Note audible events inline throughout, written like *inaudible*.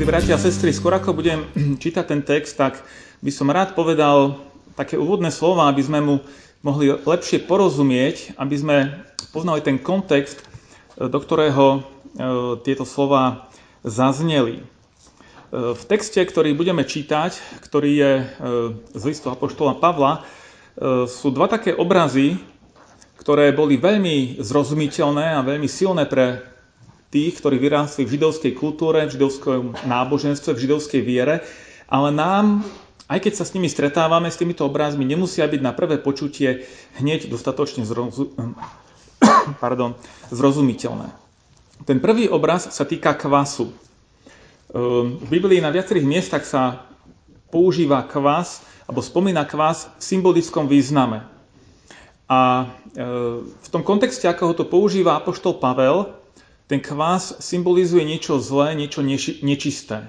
Milí bratia a sestry, skôr ako budem *clears throat* čítať ten text, tak by som rád povedal také úvodné slova, aby sme mu mohli lepšie porozumieť, aby sme poznali ten kontext, do ktorého e, tieto slova zazneli. E, v texte, ktorý budeme čítať, ktorý je e, z listu Apoštola Pavla, sú dva také obrazy, ktoré boli veľmi zrozumiteľné a veľmi silné pre tých, ktorí vyrástli v židovskej kultúre, v židovskom náboženstve, v židovskej viere, ale nám, aj keď sa s nimi stretávame, s týmito obrázmi, nemusia byť na prvé počutie hneď dostatočne zrozu... *coughs* Pardon, zrozumiteľné. Ten prvý obraz sa týka kvasu. Ehm, v Biblii na viacerých miestach sa používa kvas, alebo spomína kvas v symbolickom význame. A ehm, v tom kontexte, ako ho to používa apoštol Pavel, ten kvás symbolizuje niečo zlé, niečo nečisté. E,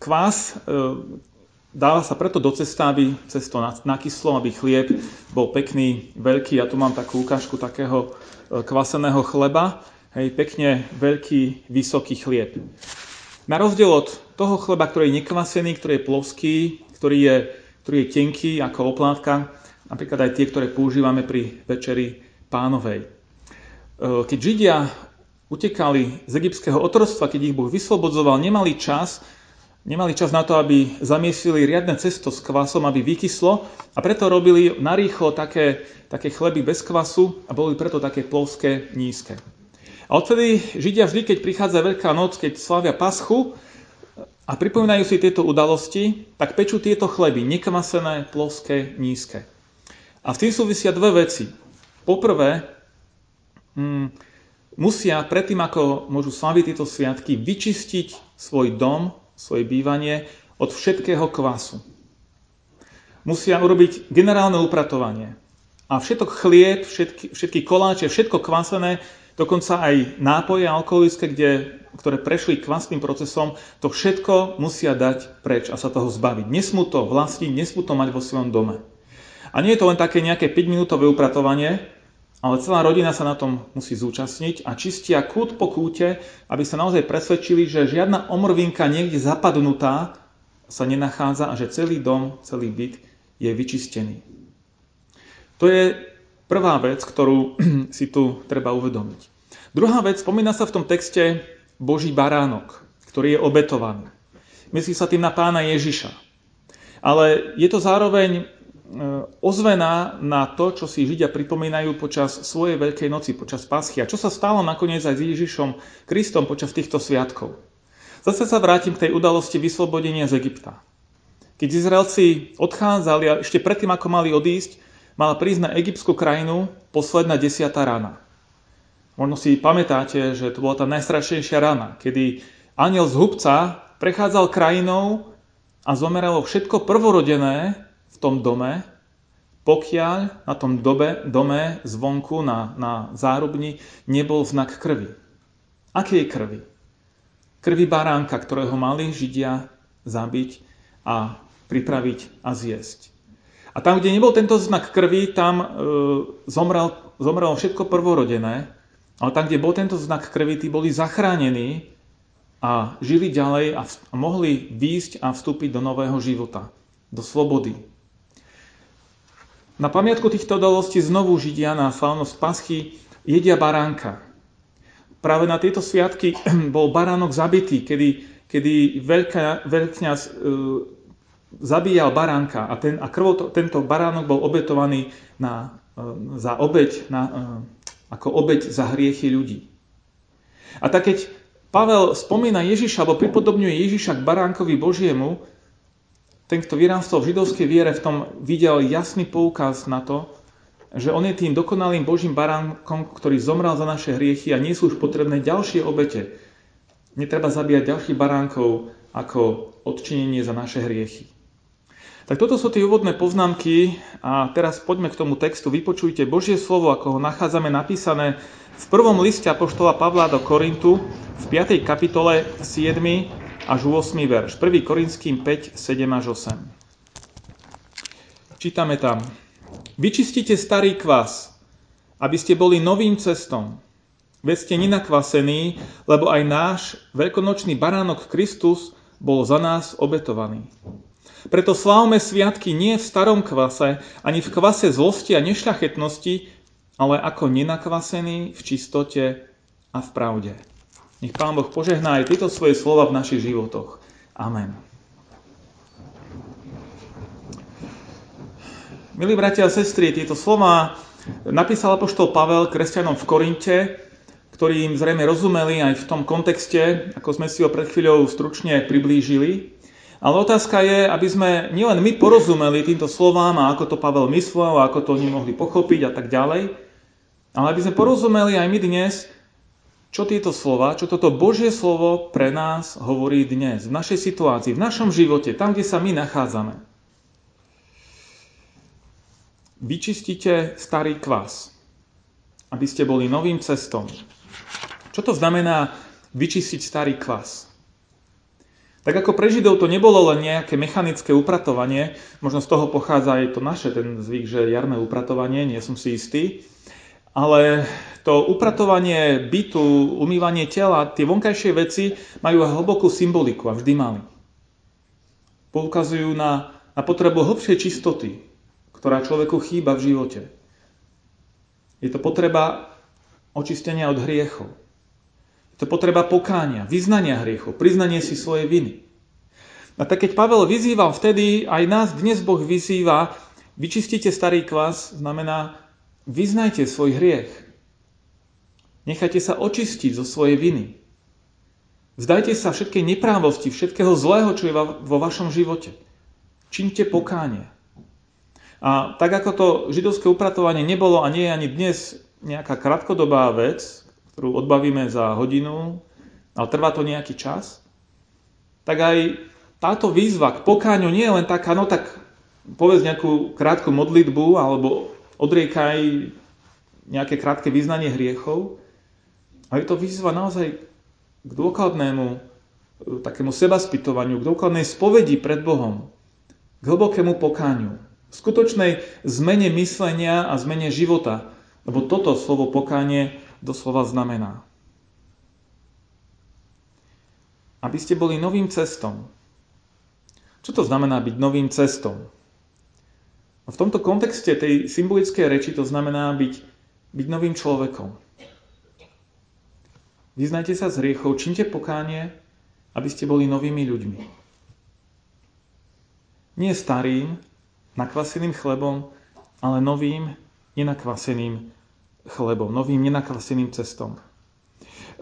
kvás e, dáva sa preto do cesta, aby cesto nakyslo, aby chlieb bol pekný, veľký. Ja tu mám takú ukážku takého e, kvaseného chleba. Hej, pekne veľký, vysoký chlieb. Na rozdiel od toho chleba, ktorý je nekvasený, ktorý je ploský, ktorý je, ktorý je tenký ako oplátka, napríklad aj tie, ktoré používame pri večeri pánovej. E, keď Židia utekali z egyptského otroctva, keď ich Boh vyslobodzoval, nemali čas, nemali čas na to, aby zamiesili riadne cesto s kvasom, aby vykyslo a preto robili narýchlo také, také chleby bez kvasu a boli preto také plovské, nízke. A odtedy Židia vždy, keď prichádza Veľká noc, keď slavia paschu a pripomínajú si tieto udalosti, tak pečú tieto chleby, nekvasené, plovské, nízke. A v tým súvisia dve veci. Poprvé, musia predtým, ako môžu slaviť tieto sviatky, vyčistiť svoj dom, svoje bývanie od všetkého kvasu. Musia urobiť generálne upratovanie. A všetok chlieb, všetky, všetky koláče, všetko kvasené, dokonca aj nápoje alkoholické, kde, ktoré prešli kvasným procesom, to všetko musia dať preč a sa toho zbaviť. Nesmú to vlastniť, nesmú to mať vo svojom dome. A nie je to len také nejaké 5-minútové upratovanie, ale celá rodina sa na tom musí zúčastniť a čistia kút po kúte, aby sa naozaj presvedčili, že žiadna omrvinka niekde zapadnutá sa nenachádza a že celý dom, celý byt je vyčistený. To je prvá vec, ktorú *clears throat* si tu treba uvedomiť. Druhá vec, spomína sa v tom texte Boží baránok, ktorý je obetovaný. Myslí sa tým na pána Ježiša. Ale je to zároveň E, ozvená na to, čo si Židia pripomínajú počas svojej Veľkej noci, počas Paschy. A čo sa stalo nakoniec aj s Ježišom Kristom počas týchto sviatkov. Zase sa vrátim k tej udalosti vyslobodenia z Egypta. Keď Izraelci odchádzali a ešte predtým, ako mali odísť, mala prísť na egyptskú krajinu posledná desiatá rana. Možno si pamätáte, že to bola tá najstrašnejšia rana, kedy aniel z hubca prechádzal krajinou a zomeralo všetko prvorodené, v tom dome, pokiaľ na tom dobe, dome zvonku na, na zárubni nebol znak krvi. Akej krvi? Krvi baránka, ktorého mali Židia zabiť a pripraviť a zjesť. A tam, kde nebol tento znak krvi, tam e, zomrel, zomrelo všetko prvorodené, ale tam, kde bol tento znak krvi, tí boli zachránení a žili ďalej a, v, a mohli výjsť a vstúpiť do nového života, do slobody, na pamiatku týchto udalostí znovu Židia na slávnosť Paschy jedia baránka. Práve na tieto sviatky *clears throat* bol baránok zabitý, kedy, kedy veľká, veľkňaz e, zabíjal baránka a, ten, a krvou to, tento baránok bol obetovaný na, e, za obeď, na, e, ako obeď za hriechy ľudí. A tak keď Pavel spomína Ježiša, alebo pripodobňuje Ježiša k baránkovi Božiemu, ten, kto vyrástol v židovskej viere, v tom videl jasný poukaz na to, že on je tým dokonalým Božím baránkom, ktorý zomrel za naše hriechy a nie sú už potrebné ďalšie obete. Netreba zabíjať ďalších baránkov ako odčinenie za naše hriechy. Tak toto sú tie úvodné poznámky a teraz poďme k tomu textu. Vypočujte Božie slovo, ako ho nachádzame napísané v prvom liste Apoštola Pavla do Korintu v 5. kapitole 7 až 8 verš. 1. Korinským 5, 7 až 8. Čítame tam. Vyčistite starý kvas, aby ste boli novým cestom. Veď ste nenakvasení, lebo aj náš veľkonočný baránok Kristus bol za nás obetovaný. Preto slávme sviatky nie v starom kvase, ani v kvase zlosti a nešľachetnosti, ale ako nenakvasený v čistote a v pravde. Nech Pán Boh požehná aj tieto svoje slova v našich životoch. Amen. Milí bratia a sestry, tieto slova napísal apoštol Pavel kresťanom v Korinte ktorí im zrejme rozumeli aj v tom kontexte, ako sme si ho pred chvíľou stručne priblížili. Ale otázka je, aby sme nielen my porozumeli týmto slovám a ako to Pavel myslel a ako to oni mohli pochopiť a tak ďalej, ale aby sme porozumeli aj my dnes, čo tieto slova, čo toto Božie slovo pre nás hovorí dnes, v našej situácii, v našom živote, tam, kde sa my nachádzame. Vyčistite starý kvas, aby ste boli novým cestom, čo to znamená vyčistiť starý kvas? Tak ako pre Židov to nebolo len nejaké mechanické upratovanie, možno z toho pochádza aj to naše, ten zvyk, že jarné upratovanie, nie som si istý, ale to upratovanie bytu, umývanie tela, tie vonkajšie veci majú hlbokú symboliku a vždy mali. Poukazujú na, na potrebu hlbšej čistoty, ktorá človeku chýba v živote. Je to potreba očistenia od hriechov. Je to potreba pokánia, vyznania hriechov, priznanie si svojej viny. A tak keď Pavel vyzýval vtedy, aj nás dnes Boh vyzýva, vyčistite starý kvas, znamená vyznajte svoj hriech. Nechajte sa očistiť zo svojej viny. Vzdajte sa všetkej neprávosti, všetkého zlého, čo je vo vašom živote. Činte pokánie. A tak ako to židovské upratovanie nebolo a nie je ani dnes nejaká krátkodobá vec, ktorú odbavíme za hodinu, ale trvá to nejaký čas, tak aj táto výzva k pokáňu nie je len taká, no tak povedz nejakú krátku modlitbu alebo odriekaj nejaké krátke vyznanie hriechov, ale je to výzva naozaj k dôkladnému e, takému sebaspytovaniu, k dôkladnej spovedi pred Bohom, k hlbokému pokáňu, skutočnej zmene myslenia a zmene života, lebo toto slovo pokánie doslova znamená. Aby ste boli novým cestom. Čo to znamená byť novým cestom? V tomto kontexte tej symbolickej reči to znamená byť, byť novým človekom. Vyznajte sa z hriechov, činte pokánie, aby ste boli novými ľuďmi. Nie starým, nakvaseným chlebom, ale novým, nenakvaseným chlebom, novým nenakvaseným cestom.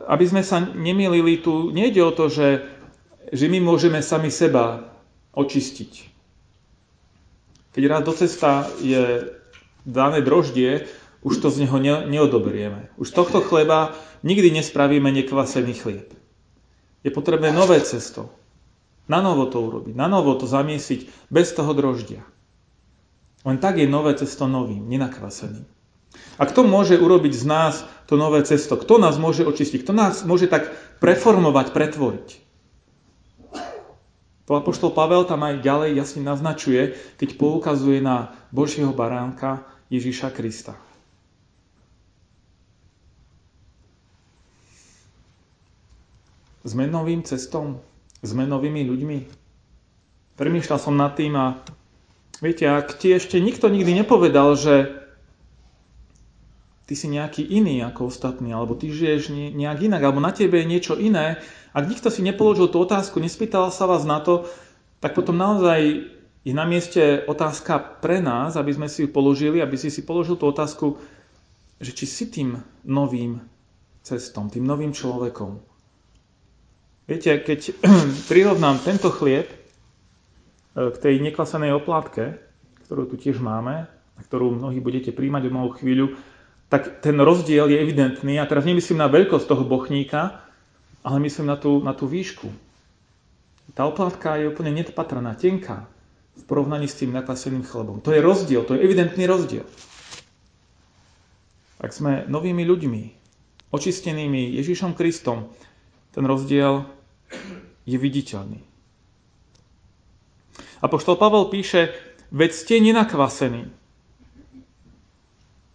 Aby sme sa nemilili, tu nejde o to, že, že my môžeme sami seba očistiť. Keď raz do cesta je dané droždie, už to z neho ne, neodoberieme. Už z tohto chleba nikdy nespravíme nekvasený chlieb. Je potrebné nové cesto. Na novo to urobiť, na novo to zamiesiť bez toho droždia. Len tak je nové cesto novým, nenakvaseným. A kto môže urobiť z nás to nové cesto? Kto nás môže očistiť? Kto nás môže tak preformovať, pretvoriť? To apoštol Pavel tam aj ďalej jasne naznačuje, keď poukazuje na Božieho baránka Ježíša Krista. Sme novým cestom? Sme novými ľuďmi? Premýšľal som nad tým a Viete, ak ti ešte nikto nikdy nepovedal, že ty si nejaký iný ako ostatní, alebo ty žiješ nejak inak, alebo na tebe je niečo iné, ak nikto si nepoložil tú otázku, nespýtal sa vás na to, tak potom naozaj je na mieste otázka pre nás, aby sme si ju položili, aby si si položil tú otázku, že či si tým novým cestom, tým novým človekom. Viete, keď *clears throat* prirovnám tento chlieb E, k tej neklasenej oplátke, ktorú tu tiež máme, a ktorú mnohí budete príjmať o malú chvíľu, tak ten rozdiel je evidentný. A teraz nemyslím na veľkosť toho bochníka, ale myslím na tú, na tú výšku. Tá oplátka je úplne nepatraná, tenká v porovnaní s tým nakvaseným chlebom. To je rozdiel, to je evidentný rozdiel. Ak sme novými ľuďmi, očistenými Ježišom Kristom, ten rozdiel je viditeľný. Apoštol Pavel píše, veď ste nenakvasení.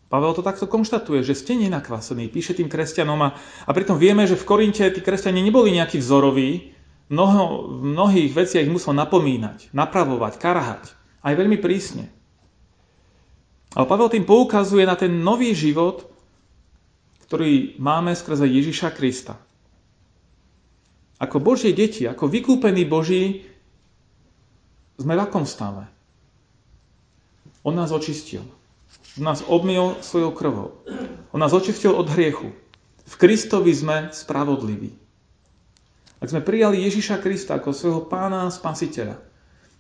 Pavel to takto konštatuje, že ste nenakvasení, píše tým kresťanom a, a pritom vieme, že v Korinte tí kresťania neboli nejakí vzoroví, mnoho, v mnohých veciach ich musel napomínať, napravovať, karhať, aj veľmi prísne. Ale Pavel tým poukazuje na ten nový život, ktorý máme skrze Ježiša Krista. Ako Božie deti, ako vykúpení Boží, sme v akom stave? On nás očistil. Nás obmil svojou krvou. On nás očistil od hriechu. V Kristovi sme spravodliví. Ak sme prijali Ježiša Krista ako svojho pána a spasiteľa,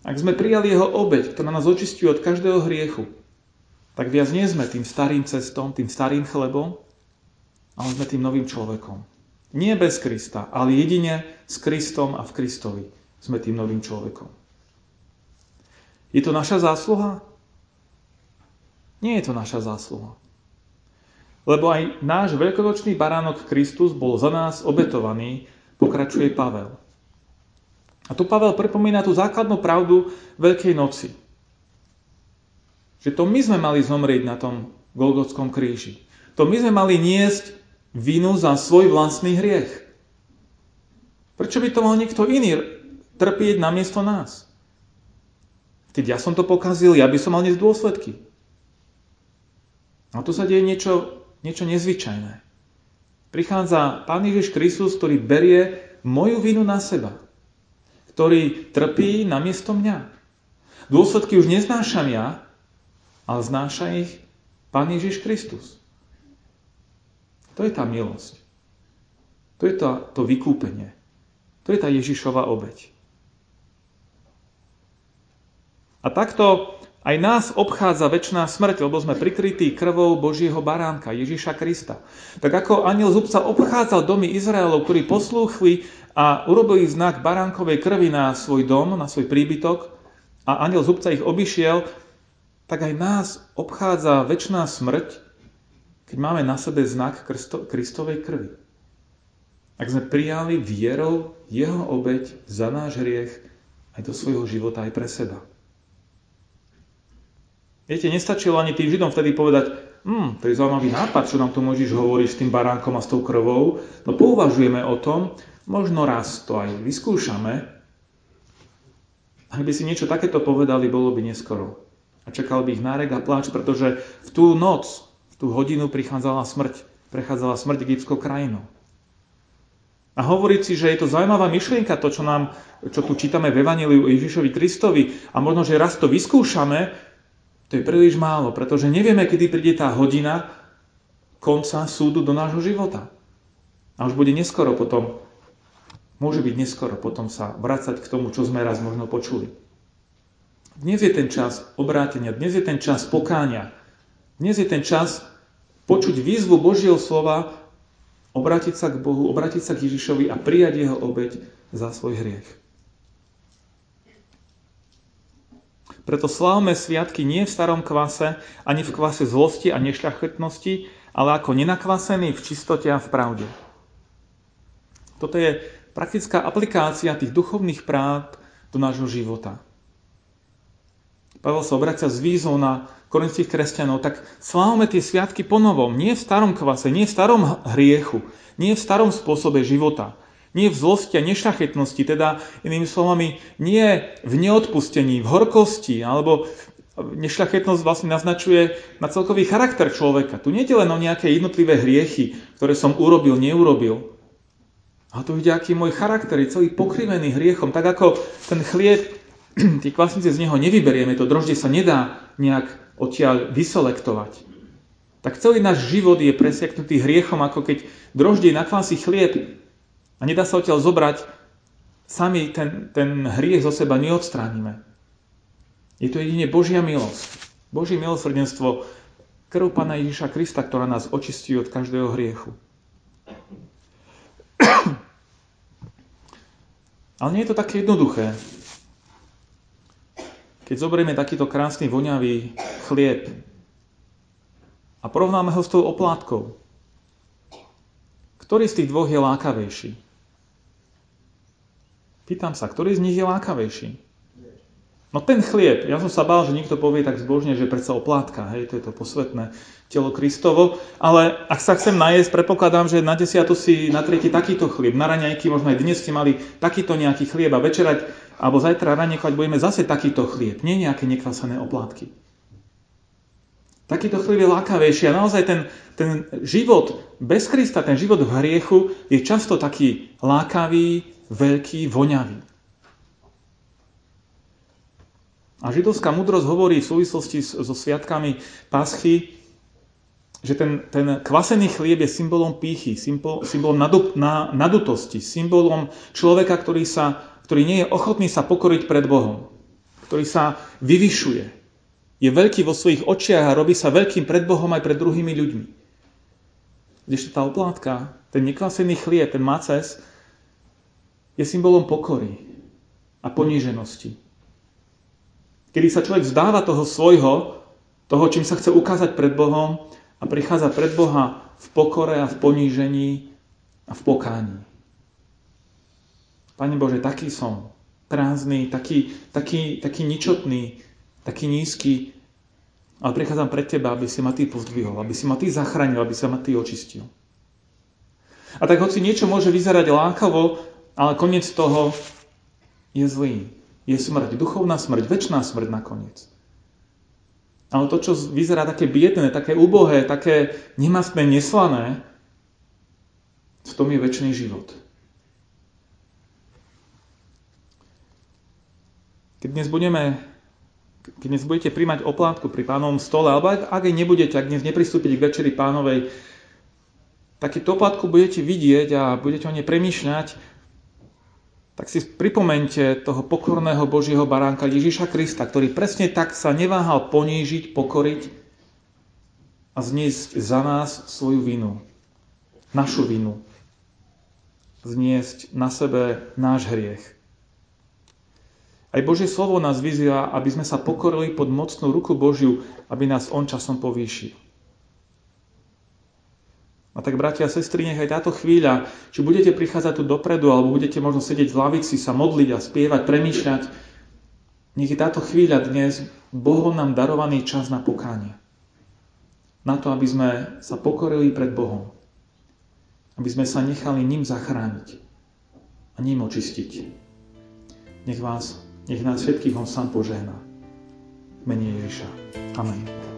ak sme prijali jeho obeď, ktorá nás očistuje od každého hriechu, tak viac nie sme tým starým cestom, tým starým chlebom, ale sme tým novým človekom. Nie bez Krista, ale jedine s Kristom a v Kristovi sme tým novým človekom. Je to naša zásluha? Nie je to naša zásluha. Lebo aj náš veľkonočný baránok Kristus bol za nás obetovaný, pokračuje Pavel. A tu Pavel pripomína tú základnú pravdu Veľkej noci. Že to my sme mali zomrieť na tom Golgotskom kríži. To my sme mali niesť vinu za svoj vlastný hriech. Prečo by to mal niekto iný trpieť namiesto nás? Keď ja som to pokazil, ja by som mal niesť dôsledky. A tu sa deje niečo, niečo nezvyčajné. Prichádza Pán Ježiš Kristus, ktorý berie moju vinu na seba. Ktorý trpí namiesto mňa. Dôsledky už neznášam ja, ale znáša ich Pán Ježiš Kristus. To je tá milosť. To je to, to vykúpenie. To je tá Ježišova obeď. A takto aj nás obchádza väčšiná smrť, lebo sme prikrytí krvou Božieho baránka, Ježiša Krista. Tak ako aniel zubca obchádzal domy Izraelov, ktorí poslúchli a urobili znak baránkovej krvi na svoj dom, na svoj príbytok, a aniel zubca ich obišiel, tak aj nás obchádza väčšiná smrť, keď máme na sebe znak Kristovej krvi. Ak sme prijali vierou jeho obeď za náš hriech aj do svojho života, aj pre seba. Viete, nestačilo ani tým Židom vtedy povedať, hm, to je zaujímavý nápad, čo nám tu môžeš hovoriť s tým baránkom a s tou krvou. No pouvažujeme o tom, možno raz to aj vyskúšame. Ak by si niečo takéto povedali, bolo by neskoro a čakal by ich nárek a pláč, pretože v tú noc, v tú hodinu prichádzala smrť. Prechádzala smrť egyptskou krajinou. A hovoriť si, že je to zaujímavá myšlienka, to, čo, nám, čo tu čítame v Evangeliu Ježišovi Kristovi a možno, že raz to vyskúšame, to je príliš málo, pretože nevieme, kedy príde tá hodina konca súdu do nášho života. A už bude neskoro potom, môže byť neskoro potom sa vrácať k tomu, čo sme raz možno počuli. Dnes je ten čas obrátenia, dnes je ten čas pokáňa. Dnes je ten čas počuť výzvu Božieho slova, obrátiť sa k Bohu, obrátiť sa k Ježišovi a prijať jeho obeď za svoj hriech. Preto slávme sviatky nie v starom kvase, ani v kvase zlosti a nešľachetnosti, ale ako nenakvasený v čistote a v pravde. Toto je praktická aplikácia tých duchovných práv do nášho života. Pavel sa obracia s výzvou na korinských kresťanov, tak slávame tie sviatky po novom, nie v starom kvase, nie v starom hriechu, nie v starom spôsobe života, nie v zlosti a nešachetnosti, teda inými slovami, nie v neodpustení, v horkosti, alebo nešľachetnosť vlastne naznačuje na celkový charakter človeka. Tu nie je len o nejaké jednotlivé hriechy, ktoré som urobil, neurobil. A tu ide, aký môj charakter je celý pokrivený hriechom. Tak ako ten chlieb *clears throat* tie kvasnice z neho nevyberieme, to droždie sa nedá nejak odtiaľ vyselektovať. Tak celý náš život je presiaknutý hriechom, ako keď droždie nakvasí chlieb nedá sa odtiaľ zobrať, sami ten, ten hriech zo seba neodstránime. Je to jedine Božia milosť. Božie milosrdenstvo, krv Pána Ježiša Krista, ktorá nás očistí od každého hriechu. *clears throat* Ale nie je to také jednoduché. Keď zoberieme takýto krásny voňavý chlieb a porovnáme ho s tou oplátkou, ktorý z tých dvoch je lákavejší? Pýtam sa, ktorý z nich je lákavejší? No ten chlieb, ja som sa bál, že niekto povie tak zbožne, že predsa oplátka, hej, to je to posvetné telo Kristovo, ale ak sa chcem najesť, predpokladám, že na desiatu si natriete takýto chlieb, na raňajky možno aj dnes ste mali takýto nejaký chlieb a večerať, alebo zajtra raňajkovať budeme zase takýto chlieb, nie nejaké nekvasené oplátky. Takýto chlieb je lákavejší a naozaj ten, ten život bez Krista, ten život v hriechu je často taký lákavý, veľký, voňavý. A židovská múdrosť hovorí v súvislosti so sviatkami Paschy, že ten, ten kvasený chlieb je symbolom pýchy, symbol, symbolom nadu, na, nadutosti, symbolom človeka, ktorý, sa, ktorý nie je ochotný sa pokoriť pred Bohom, ktorý sa vyvyšuje. Je veľký vo svojich očiach a robí sa veľkým pred Bohom aj pred druhými ľuďmi. Kdežto tá oplátka, ten nekvasený chlieb, ten maces, je symbolom pokory a poníženosti kedy sa človek vzdáva toho svojho, toho, čím sa chce ukázať pred Bohom a prichádza pred Boha v pokore a v ponížení a v pokání. Pane Bože, taký som, prázdny, taký, taký, taký ničotný, taký nízky, ale prichádzam pred Teba, aby si ma Ty pozdvihol, aby si ma Ty zachránil, aby sa ma Ty očistil. A tak hoci niečo môže vyzerať lákavo, ale koniec toho je zlý je smrť, duchovná smrť, väčšiná smrť nakoniec. Ale to, čo vyzerá také biedné, také úbohé, také nemastné, neslané, v tom je väčší život. Keď dnes budeme keď dnes budete príjmať oplátku pri pánovom stole, alebo ak, ak nebudete, ak dnes nepristúpite k večeri pánovej, tak keď tú oplátku budete vidieť a budete o nej premýšľať, tak si pripomente toho pokorného Božieho baránka Ježíša Krista, ktorý presne tak sa neváhal ponížiť, pokoriť a zniesť za nás svoju vinu. Našu vinu. Zniesť na sebe náš hriech. Aj Božie slovo nás vyzýva, aby sme sa pokorili pod mocnú ruku Božiu, aby nás On časom povýšil. A tak, bratia a sestry, nech aj táto chvíľa, či budete prichádzať tu dopredu, alebo budete možno sedieť v lavici, sa modliť a spievať, premýšľať, nech je táto chvíľa dnes Bohom nám darovaný čas na pokánie. Na to, aby sme sa pokorili pred Bohom. Aby sme sa nechali ním zachrániť a ním očistiť. Nech vás, nech nás všetkých On sám požehná. Mene Ježiša. Amen.